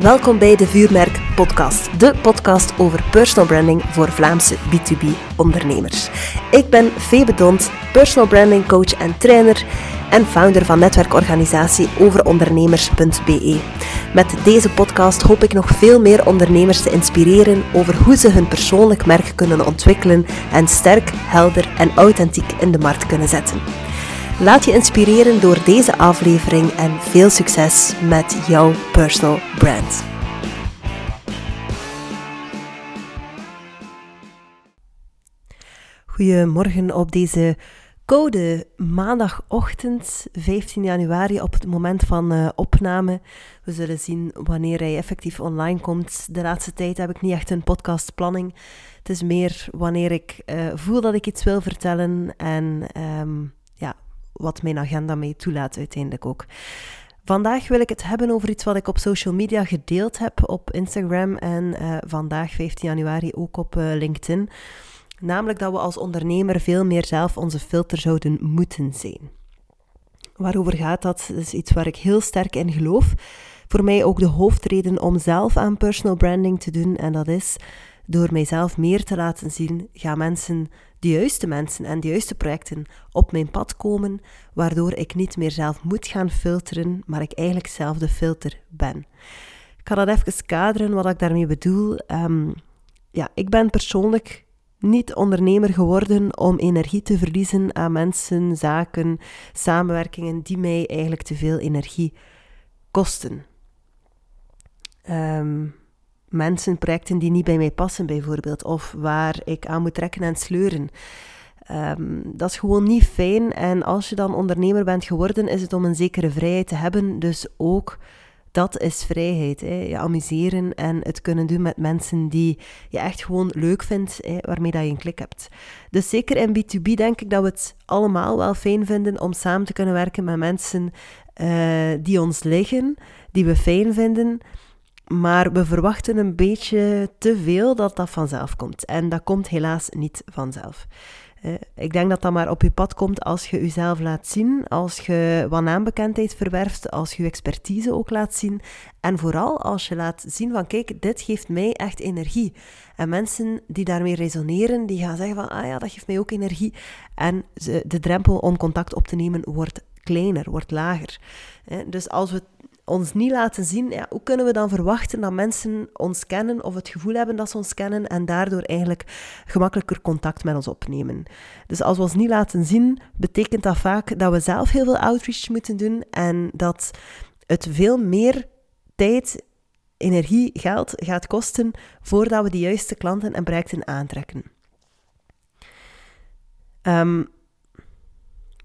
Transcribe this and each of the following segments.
Welkom bij de Vuurmerk Podcast, de podcast over personal branding voor Vlaamse B2B-ondernemers. Ik ben Febe Dont, personal branding coach en trainer en founder van netwerkorganisatie overondernemers.be. Met deze podcast hoop ik nog veel meer ondernemers te inspireren over hoe ze hun persoonlijk merk kunnen ontwikkelen en sterk, helder en authentiek in de markt kunnen zetten. Laat je inspireren door deze aflevering en veel succes met jouw personal brand. Goedemorgen op deze koude maandagochtend, 15 januari, op het moment van uh, opname. We zullen zien wanneer hij effectief online komt. De laatste tijd heb ik niet echt een podcastplanning. Het is meer wanneer ik uh, voel dat ik iets wil vertellen en ja, wat mijn agenda mee toelaat uiteindelijk ook. Vandaag wil ik het hebben over iets wat ik op social media gedeeld heb op Instagram en uh, vandaag 15 januari ook op uh, LinkedIn. Namelijk dat we als ondernemer veel meer zelf onze filter zouden moeten zijn. Waarover gaat dat? Dat is iets waar ik heel sterk in geloof. Voor mij ook de hoofdreden om zelf aan personal branding te doen. En dat is door mijzelf meer te laten zien, gaan mensen, de juiste mensen en de juiste projecten op mijn pad komen, waardoor ik niet meer zelf moet gaan filteren, maar ik eigenlijk zelf de filter ben. Ik ga dat even kaderen, wat ik daarmee bedoel. Um, ja, ik ben persoonlijk niet ondernemer geworden om energie te verliezen aan mensen, zaken, samenwerkingen die mij eigenlijk te veel energie kosten. Um, mensen, projecten die niet bij mij passen, bijvoorbeeld, of waar ik aan moet trekken en sleuren. Um, dat is gewoon niet fijn. En als je dan ondernemer bent geworden, is het om een zekere vrijheid te hebben. Dus ook dat is vrijheid. Hè. Je amuseren en het kunnen doen met mensen die je echt gewoon leuk vindt, hè, waarmee dat je een klik hebt. Dus zeker in B2B denk ik dat we het allemaal wel fijn vinden om samen te kunnen werken met mensen uh, die ons liggen, die we fijn vinden. Maar we verwachten een beetje te veel dat dat vanzelf komt. En dat komt helaas niet vanzelf. Uh, ik denk dat dat maar op je pad komt als je jezelf laat zien, als je wat naambekendheid verwerft, als je je expertise ook laat zien. En vooral als je laat zien van kijk, dit geeft mij echt energie. En mensen die daarmee resoneren, die gaan zeggen van ah ja, dat geeft mij ook energie. En de drempel om contact op te nemen wordt kleiner, wordt lager. Dus als we ons niet laten zien, ja, hoe kunnen we dan verwachten dat mensen ons kennen of het gevoel hebben dat ze ons kennen en daardoor eigenlijk gemakkelijker contact met ons opnemen. Dus als we ons niet laten zien, betekent dat vaak dat we zelf heel veel outreach moeten doen en dat het veel meer tijd, energie, geld gaat kosten voordat we de juiste klanten en projecten aantrekken. Um,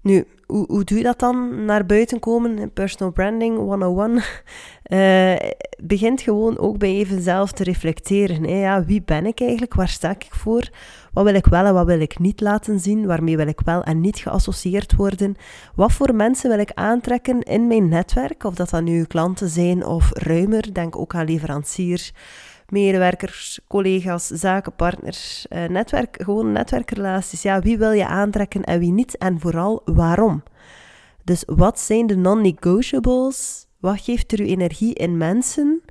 nu, hoe, hoe doe je dat dan naar buiten komen? Personal branding 101 uh, eh, begint gewoon ook bij even zelf te reflecteren. Ja, wie ben ik eigenlijk? Waar sta ik voor? Wat wil ik wel en wat wil ik niet laten zien? Waarmee wil ik wel en niet geassocieerd worden? Wat voor mensen wil ik aantrekken in mijn netwerk? Of dat dan nu klanten zijn of ruimer. Denk ook aan leveranciers medewerkers, collega's, zakenpartners, uh, netwerk, gewoon netwerkrelaties. Ja, wie wil je aantrekken en wie niet en vooral waarom? Dus wat zijn de non-negotiables? Wat geeft er uw energie in mensen?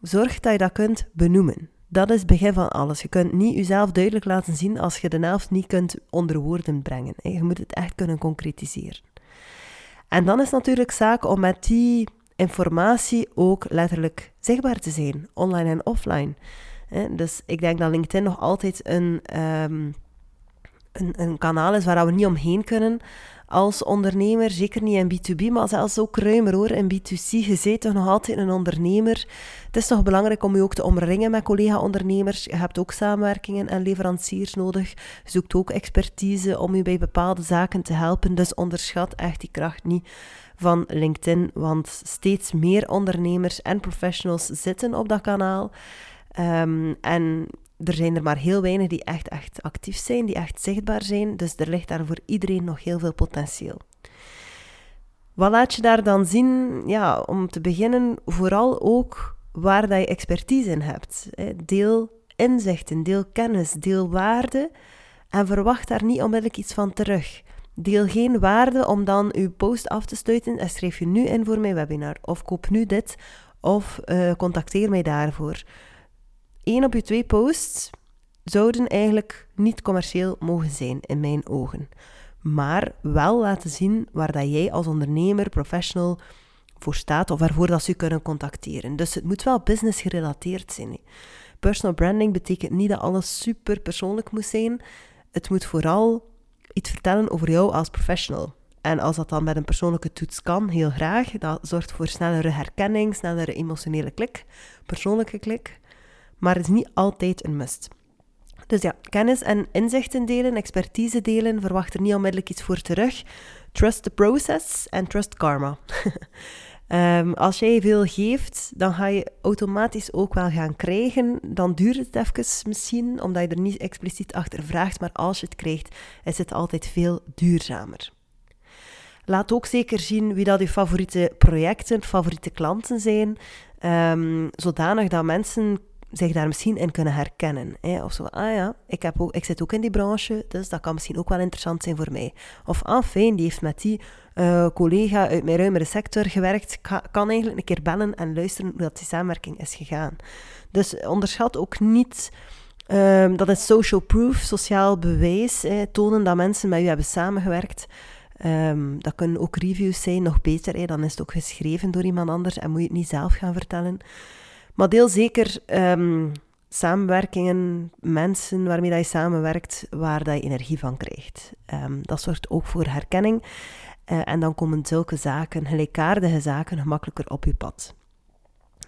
Zorg dat je dat kunt benoemen. Dat is het begin van alles. Je kunt niet jezelf duidelijk laten zien als je de helft niet kunt onder woorden brengen. Je moet het echt kunnen concretiseren. En dan is natuurlijk zaak om met die informatie ook letterlijk zichtbaar te zijn, online en offline. Dus ik denk dat LinkedIn nog altijd een, um, een, een, kanaal is waar we niet omheen kunnen als ondernemer. Zeker niet in B2B, maar zelfs ook ruimer hoor. In B2C, je zit toch nog altijd een ondernemer. Het is toch belangrijk om je ook te omringen met collega-ondernemers. Je hebt ook samenwerkingen en leveranciers nodig. Je zoekt ook expertise om je bij bepaalde zaken te helpen. Dus onderschat echt die kracht niet van LinkedIn, want steeds meer ondernemers en professionals zitten op dat kanaal. Um, en er zijn er maar heel weinig die echt, echt actief zijn, die echt zichtbaar zijn. Dus er ligt daar voor iedereen nog heel veel potentieel. Wat laat je daar dan zien? Ja, om te beginnen, vooral ook waar dat je expertise in hebt. Deel inzichten, deel kennis, deel waarde en verwacht daar niet onmiddellijk iets van terug. Deel geen waarde om dan uw post af te sluiten en schrijf je nu in voor mijn webinar. Of koop nu dit of uh, contacteer mij daarvoor. Eén op je twee posts zouden eigenlijk niet commercieel mogen zijn in mijn ogen. Maar wel laten zien waar dat jij als ondernemer, professional voor staat of waarvoor dat ze je kunnen contacteren. Dus het moet wel business gerelateerd zijn. Personal branding betekent niet dat alles super persoonlijk moet zijn. Het moet vooral iets vertellen over jou als professional. En als dat dan met een persoonlijke toets kan, heel graag. Dat zorgt voor snellere herkenning, snellere emotionele klik, persoonlijke klik. Maar het is niet altijd een must. Dus ja, kennis en inzichten delen, expertise delen, verwacht er niet onmiddellijk iets voor terug. Trust the process en trust karma. um, als jij veel geeft, dan ga je automatisch ook wel gaan krijgen. Dan duurt het even misschien, omdat je er niet expliciet achter vraagt. Maar als je het krijgt, is het altijd veel duurzamer. Laat ook zeker zien wie dat je favoriete projecten, favoriete klanten zijn. Um, zodanig dat mensen zich daar misschien in kunnen herkennen. Hè? Of zo, ah ja, ik, heb ook, ik zit ook in die branche, dus dat kan misschien ook wel interessant zijn voor mij. Of, ah fijn, die heeft met die uh, collega uit mijn ruimere sector gewerkt, kan, eigenlijk een keer bellen en luisteren hoe dat die samenwerking is gegaan. Dus onderschat ook niet... Um, dat is social proof, sociaal bewijs, tonen dat mensen met u hebben samengewerkt. Um, dat kunnen ook reviews zijn, nog beter. Dan is het ook geschreven door iemand anders en moet je het niet zelf gaan vertellen. Maar deel zeker um, samenwerkingen, mensen waarmee dat je samenwerkt, waar dat je energie van krijgt. Dat zorgt ook voor herkenning. Uh, en dan komen zulke zaken, gelijkaardige zaken, gemakkelijker op je pad.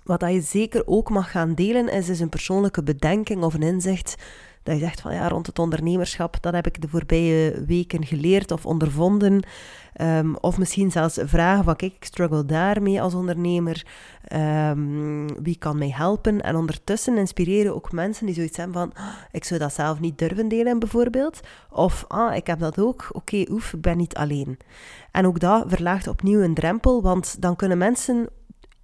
Wat dat je zeker ook mag gaan delen, is, is een persoonlijke bedenking of een inzicht dat je zegt van ja, rond het ondernemerschap, dat heb ik de voorbije weken geleerd of ondervonden. Um, of misschien zelfs vragen van kijk, ik struggle daarmee als ondernemer. Um, wie kan mij helpen? En ondertussen inspireren ook mensen die zoiets hebben van oh, ik zou dat zelf niet durven delen bijvoorbeeld. Of ah, ik heb dat ook. Oké, oef, ik ben niet alleen. En ook dat verlaagt opnieuw een drempel, want dan kunnen mensen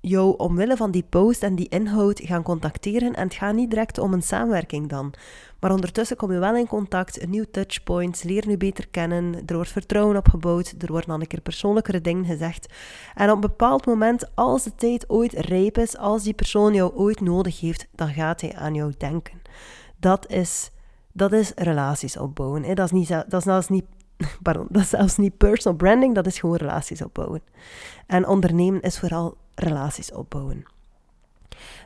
jou omwille van die post en die inhoud gaan contacteren. En het gaat niet direct om een samenwerking dan. Maar ondertussen kom je wel in contact, een nieuw touchpoint, leer nu beter kennen, er wordt vertrouwen opgebouwd, er worden dan een keer persoonlijkere dingen gezegd. En op een bepaald moment, als de tijd ooit rijp is, als die persoon jou ooit nodig heeft, dan gaat hij aan jou denken. Dat is, dat is relaties opbouwen. Hè. Dat, is niet, dat, is zelfs niet, pardon, dat is zelfs niet personal branding, dat is gewoon relaties opbouwen. En ondernemen is vooral relaties opbouwen.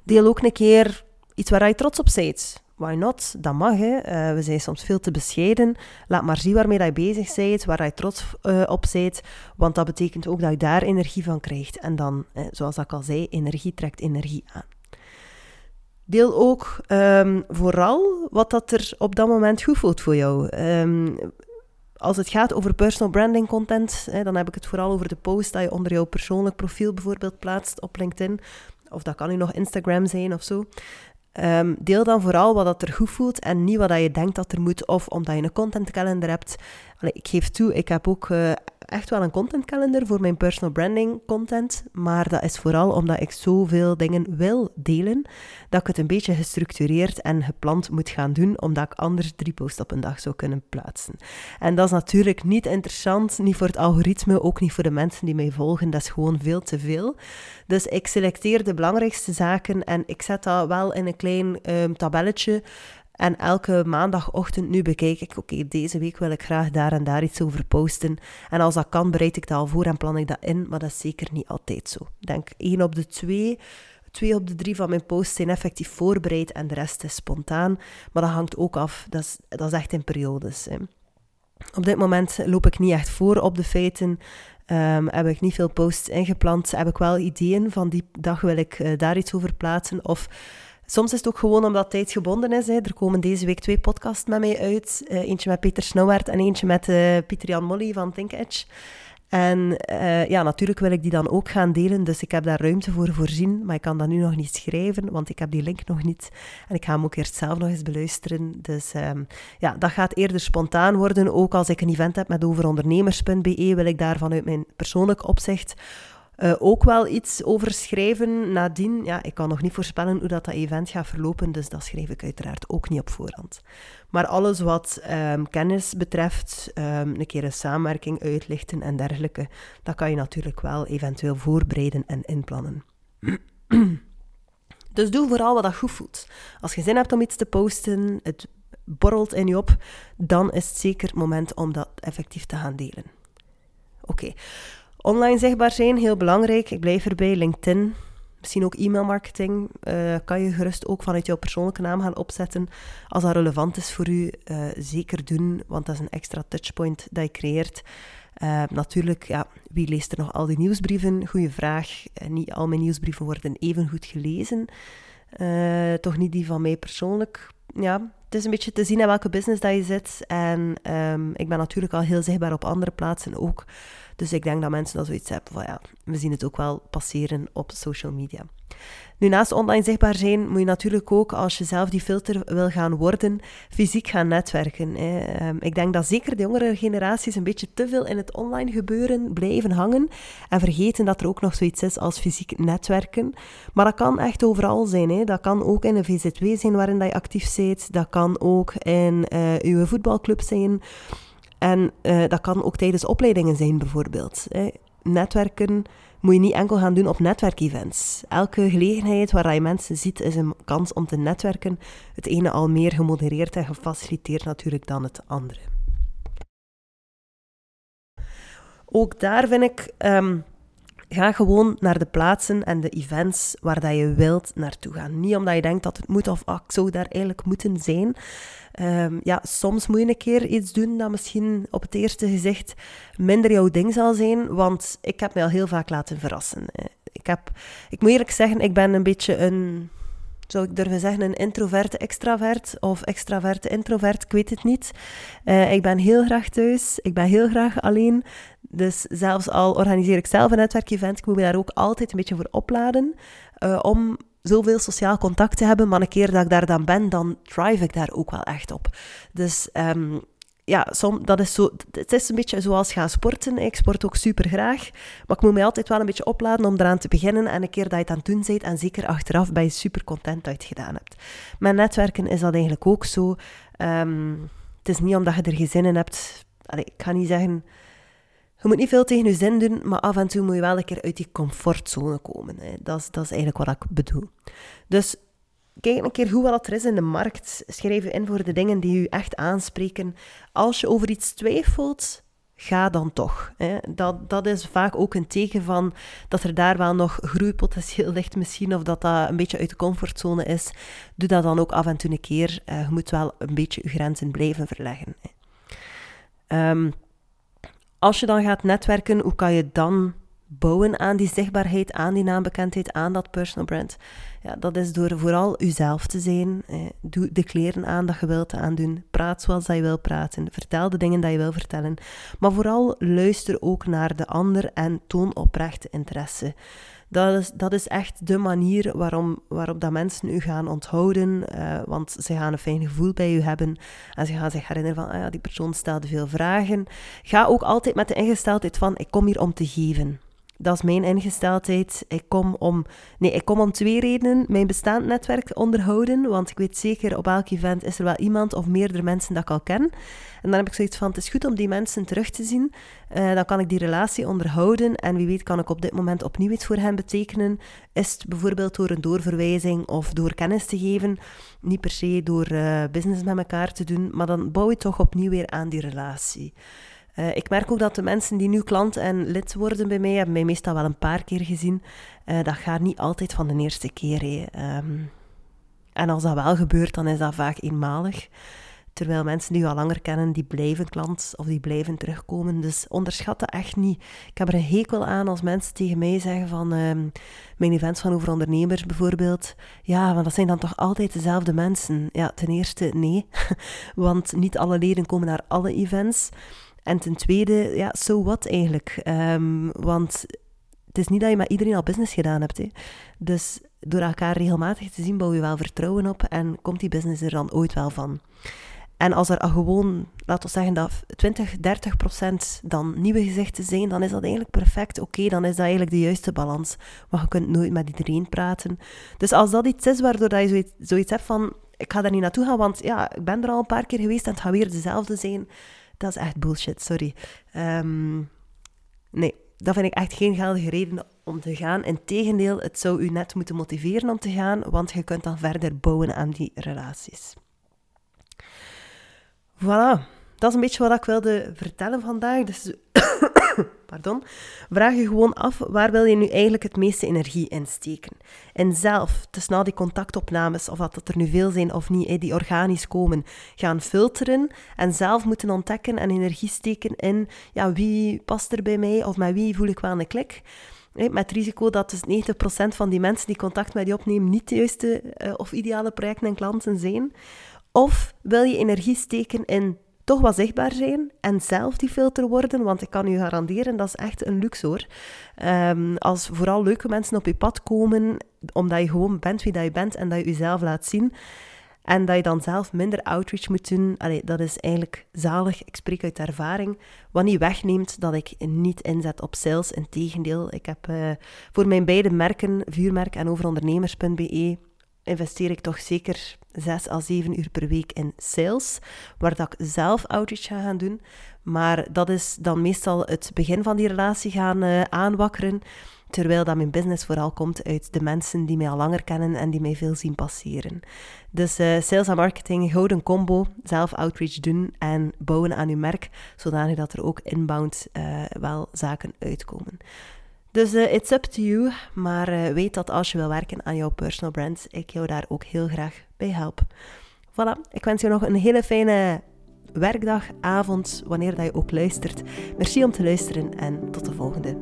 Deel ook een keer iets waar je trots op bent why not? Dat mag, hè. Uh, we zijn soms veel te bescheiden. Laat maar zien waarmee je bezig bent, waar je trots uh, op bent, want dat betekent ook dat je daar energie van krijgt. En dan, eh, zoals ik al zei, energie trekt energie aan. Deel ook um, vooral wat dat er op dat moment goed voelt voor jou. Um, als het gaat over personal branding content, hè, dan heb ik het vooral over de post dat je onder jouw persoonlijk profiel bijvoorbeeld plaatst op LinkedIn. Of dat kan nu nog Instagram zijn of zo. Um, deel dan vooral wat dat er goed voelt en niet wat dat je denkt dat er moet, of omdat je een contentkalender hebt. Ik geef toe, ik heb ook uh, echt wel een contentkalender voor mijn personal branding content, maar dat is vooral omdat ik zoveel dingen wil delen, dat ik het een beetje gestructureerd en gepland moet gaan doen, omdat ik anders drie posts op een dag zou kunnen plaatsen. En dat is natuurlijk niet interessant, niet voor het algoritme, ook niet voor de mensen die mij volgen, dat is gewoon veel te veel. Dus ik selecteer de belangrijkste zaken en ik zet dat wel in een klein um, tabelletje en elke maandagochtend nu bekijk ik, oké, deze week wil ik graag daar en daar iets over posten. En als dat kan, bereid ik dat al voor en plan ik dat in, maar dat is zeker niet altijd zo. Ik denk één op de twee, twee op de drie van mijn posts zijn effectief voorbereid en de rest is spontaan. Maar dat hangt ook af, dat is, dat is echt in periodes. Hè. Op dit moment loop ik niet echt voor op de feiten. Um, heb ik niet veel posts ingepland. Heb ik wel ideeën van die dag wil ik uh, daar iets over plaatsen. Of Soms is het ook gewoon omdat tijd gebonden is. Er komen deze week twee podcasts met mij uit. Uh, eentje met Peter Snowwaert en eentje met uh, Pieter Jan Molly van Think Edge. En uh, ja, natuurlijk wil ik die dan ook gaan delen, dus ik heb daar ruimte voor voorzien, maar ik kan dat nu nog niet schrijven, want ik heb die link nog niet. En ik ga hem ook eerst zelf nog eens beluisteren. Dus um, ja, dat gaat eerder spontaan worden. Ook als ik een event heb met overondernemers.be, wil ik daar vanuit mijn persoonlijk opzicht uh, ook wel iets over schrijven nadien. Ja, ik kan nog niet voorspellen hoe dat, dat event gaat verlopen, dus dat schrijf ik uiteraard ook niet op voorhand. Maar alles wat um, kennis betreft, um, een keer een samenwerking uitlichten en dergelijke, dat kan je natuurlijk wel eventueel voorbereiden en inplannen. Dus doe vooral wat dat goed voelt. Als je zin hebt om iets te posten, het borrelt in je op, dan is het zeker het moment om dat effectief te gaan delen. Oké, online zichtbaar zijn, heel belangrijk. Ik blijf erbij, LinkedIn, misschien ook e-mailmarketing. Uh, kan je gerust ook vanuit jouw persoonlijke naam gaan opzetten. Als dat relevant is voor u, uh, zeker doen, want dat is een extra touchpoint dat je creëert. Uh, natuurlijk, ja, wie leest er nog al die nieuwsbrieven? Goeie vraag. niet al mijn nieuwsbrieven worden even goed gelezen. toch niet die van mij persoonlijk. Ja, het is een beetje te zien in welke business dat je zit. En um, ik ben natuurlijk al heel zichtbaar op andere plaatsen ook. Dus ik denk dat mensen dat zoiets hebben van ja, we zien het ook wel passeren op social media. Nu, naast online zichtbaar zijn, moet je natuurlijk ook, als je zelf die filter wil gaan worden, fysiek gaan netwerken. Ehm, ik denk dat zeker de jongere generaties een beetje te veel in het online gebeuren blijven hangen en vergeten dat er ook nog zoiets is als fysiek netwerken. Maar dat kan echt overal zijn. Dat kan ook in een VZW zijn waarin dat je actief bent. Dat kan ook in uh, uw voetbalclub zijn. En uh, dat kan ook tijdens opleidingen zijn, bijvoorbeeld. Hè. Netwerken moet je niet enkel gaan doen op netwerkevents. Elke gelegenheid waar je mensen ziet, is een kans om te netwerken. Het ene al meer gemodereerd en gefaciliteerd natuurlijk dan het andere. Ook daar vind ik, um, ga gewoon naar de plaatsen en de events waar dat je wilt naartoe gaan. Niet omdat je denkt dat het moet of ah, ik zou daar eigenlijk moeten zijn. Um, ja, soms moet je een keer iets doen dat misschien op het eerste gezicht minder jouw ding zal zijn, want ik heb mij al heel vaak laten verrassen. Ik, heb, ik moet eerlijk zeggen, ik ben een beetje een, zou ik durven zeggen, een introverte extravert of extraverte introvert, ik weet het niet. Uh, ik ben heel graag thuis, ik ben heel graag alleen. Dus zelfs al organiseer ik zelf een netwerkevent, ik moet me daar ook altijd een beetje voor opladen uh, om zoveel sociaal contact te hebben, maar een keer dat ik daar dan ben, dan thrive ik daar ook wel echt op. Dus um, ja, dat is zo, het is een beetje zoals gaan sporten. Ik sport ook super graag, maar ik moet mij altijd wel een beetje opladen om eraan te beginnen. En een keer dat je het aan het doen bent, en zeker achteraf, ben je super content dat je het gedaan hebt. Met netwerken is dat eigenlijk ook zo. Um, het is niet omdat je er gezinnen hebt. Allee, ik ga niet zeggen je moet niet veel tegen je zin doen, maar af en toe moet je wel een keer uit die comfortzone komen. Hè. Dat, is, dat is eigenlijk wat ik bedoel. Dus kijk een keer hoe wat er is in de markt. Schrijf je in voor de dingen die je echt aanspreken. Als je over iets twijfelt, ga dan toch. Hè. Dat, dat is vaak ook een teken van dat er daar wel nog groeipotentieel ligt misschien, of dat dat een beetje uit de comfortzone is. Doe dat dan ook af en toe een keer. Uh, je moet wel een beetje je grenzen blijven verleggen. Hè. Um, als je dan gaat netwerken, hoe kan je dan bouwen aan die zichtbaarheid, aan die naambekendheid, aan dat personal brand? Ja, dat is door vooral jezelf te zijn. Doe de kleren aan dat je wilt aandoen. Praat zoals dat je wil praten. Vertel de dingen dat je wil vertellen. Maar vooral luister ook naar de ander en toon oprechte interesse. Dat is, dat is echt de manier waarom, waarop dat mensen u gaan onthouden. Uh, want ze gaan een fijn gevoel bij u hebben. En ze gaan zich herinneren van, ah ja, die persoon stelde veel vragen. Ga ook altijd met de ingesteldheid van, ik kom hier om te geven. Dat is mijn ingesteldheid. Ik kom om, nee, ik kom om twee redenen. Mijn bestaand netwerk onderhouden, want ik weet zeker op elk event is er wel iemand of meerdere mensen dat ik al ken. En dan heb ik zoiets van, het is goed om die mensen terug te zien. Uh, dan kan ik die relatie onderhouden en wie weet kan ik op dit moment opnieuw iets voor hen betekenen. Is het bijvoorbeeld door een doorverwijzing of door kennis te geven, niet per se door uh, business met elkaar te doen, maar dan bouw je toch opnieuw weer aan die relatie. Uh, ik merk ook dat de mensen die nu klant en lid worden bij mij, hebben mij meestal wel een paar keer gezien. Uh, dat gaat niet altijd van de eerste keer. Um, en als dat wel gebeurt, dan is dat vaak eenmalig. Terwijl mensen die je al langer kennen, die blijven klant of die blijven terugkomen. Dus onderschat dat echt niet. Ik heb er een hekel aan als mensen tegen mij zeggen van um, mijn events van over ondernemers bijvoorbeeld. Ja, want dat zijn dan toch altijd dezelfde mensen. Ja, ten eerste nee, want niet alle leden komen naar alle events. En ten tweede, ja, so what eigenlijk? Um, want het is niet dat je met iedereen al business gedaan hebt. Hè. Dus door elkaar regelmatig te zien, bouw je wel vertrouwen op en komt die business er dan ooit wel van. En als er gewoon, laten we zeggen dat 20, 30 procent dan nieuwe gezichten zijn, dan is dat eigenlijk perfect. Oké, dan is dat eigenlijk de juiste balans. Maar je kunt nooit met iedereen praten. Dus als dat iets is waardoor dat je zoiets, zoiets hebt van, ik ga daar niet naartoe gaan, want ja, ik ben er al een paar keer geweest en het gaat weer dezelfde zijn dat is echt bullshit, sorry. Um, nee, dat vind ik echt geen geldige reden om te gaan. Integendeel, het zou u net moeten motiveren om te gaan, want je kunt dan verder bouwen aan die relaties. Voilà, dat is een beetje wat ik wilde vertellen vandaag. Dus pardon, vraag je gewoon af waar wil je nu eigenlijk het meeste energie in steken. En zelf, dus na die contactopnames, of dat er nu veel zijn of niet, die organisch komen, gaan filteren en zelf moeten ontdekken en energie steken in ja, wie past er bij mij of met wie voel ik wel een klik. Met het risico dat dus 90% van die mensen die contact met je opnemen niet de juiste uh, of ideale projecten en klanten zijn. Of wil je energie steken in toch wat zichtbaar zijn en zelf die filter worden, want ik kan u garanderen, dat is echt een luxe hoor. Um, als vooral leuke mensen op je pad komen, omdat je gewoon bent wie dat je bent en dat je jezelf laat zien, en dat je dan zelf minder outreach moet doen, dat is eigenlijk zalig. Ik spreek uit ervaring. Wat niet wegneemt dat ik niet inzet op sales. Integendeel, ik heb uh, voor mijn beide merken, Vuurmerk en overondernemers.be, investeer ik toch zeker 6 à 7 uur per week in sales, waar dat ik zelf outreach ga gaan doen. Maar dat is dan meestal het begin van die relatie gaan uh, aanwakkeren, terwijl dat mijn business vooral komt uit de mensen die mij al langer kennen en die mij veel zien passeren. Dus uh, sales en marketing, gouden combo, zelf outreach doen en bouwen aan uw merk, zodanig dat er ook inbound uh, wel zaken uitkomen. Dus uh, it's up to you, maar uh, weet dat als je wil werken aan jouw personal brand, ik jou daar ook heel graag bij help. Voilà, ik wens je nog een hele fijne werkdag, avond, wanneer dat je ook luistert. Merci om te luisteren en tot de volgende.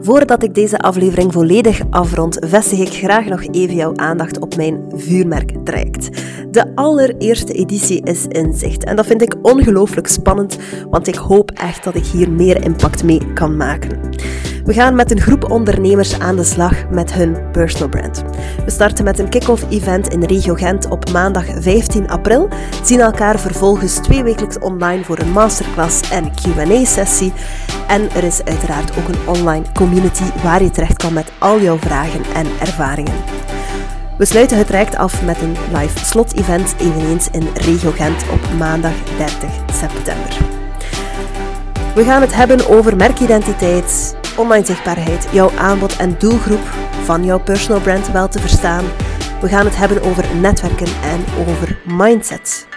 Voordat ik deze aflevering volledig afrond, vestig ik graag nog even jouw aandacht op mijn vuurmerktraject. De allereerste editie is in zicht en dat vind ik ongelooflijk spannend, want ik hoop echt dat ik hier meer impact mee kan maken. We gaan met een groep ondernemers aan de slag met hun personal brand. We starten met een kick-off event in Regio Gent op maandag 15 april, zien elkaar vervolgens twee wekelijks online voor een masterclass en Q&A-sessie. En er is uiteraard ook een online community waar je terecht kan met al jouw vragen en ervaringen. We sluiten het traject af met een live slot-event, eveneens in Regio Gent op maandag 30 september. We gaan het hebben over merkidentiteit, online zichtbaarheid, jouw aanbod en doelgroep van jouw personal brand wel te verstaan. We gaan het hebben over netwerken en over mindset.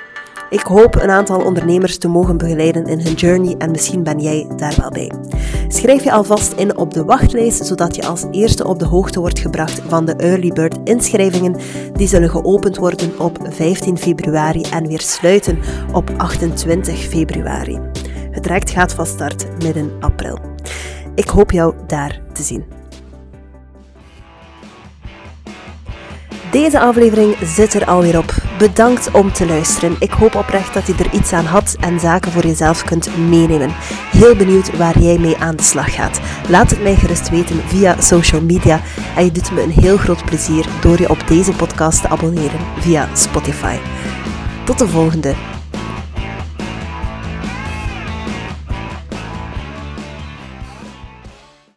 Ik hoop een aantal ondernemers te mogen begeleiden in hun journey en misschien ben jij daar wel bij. Schrijf je alvast in op de wachtlijst, zodat je als eerste op de hoogte wordt gebracht van de Early Bird inschrijvingen. Die zullen geopend worden op 15 februari en weer sluiten op 28 februari. Het traject gaat van start midden april. Ik hoop jou daar te zien. Deze aflevering zit er alweer op. Bedankt om te luisteren. Ik hoop oprecht dat je er iets aan had en zaken voor jezelf kunt meenemen. Heel benieuwd waar jij mee aan de slag gaat. Laat het mij gerust weten via social media en je doet me een heel groot plezier door je op deze podcast te abonneren via Spotify. Tot de volgende.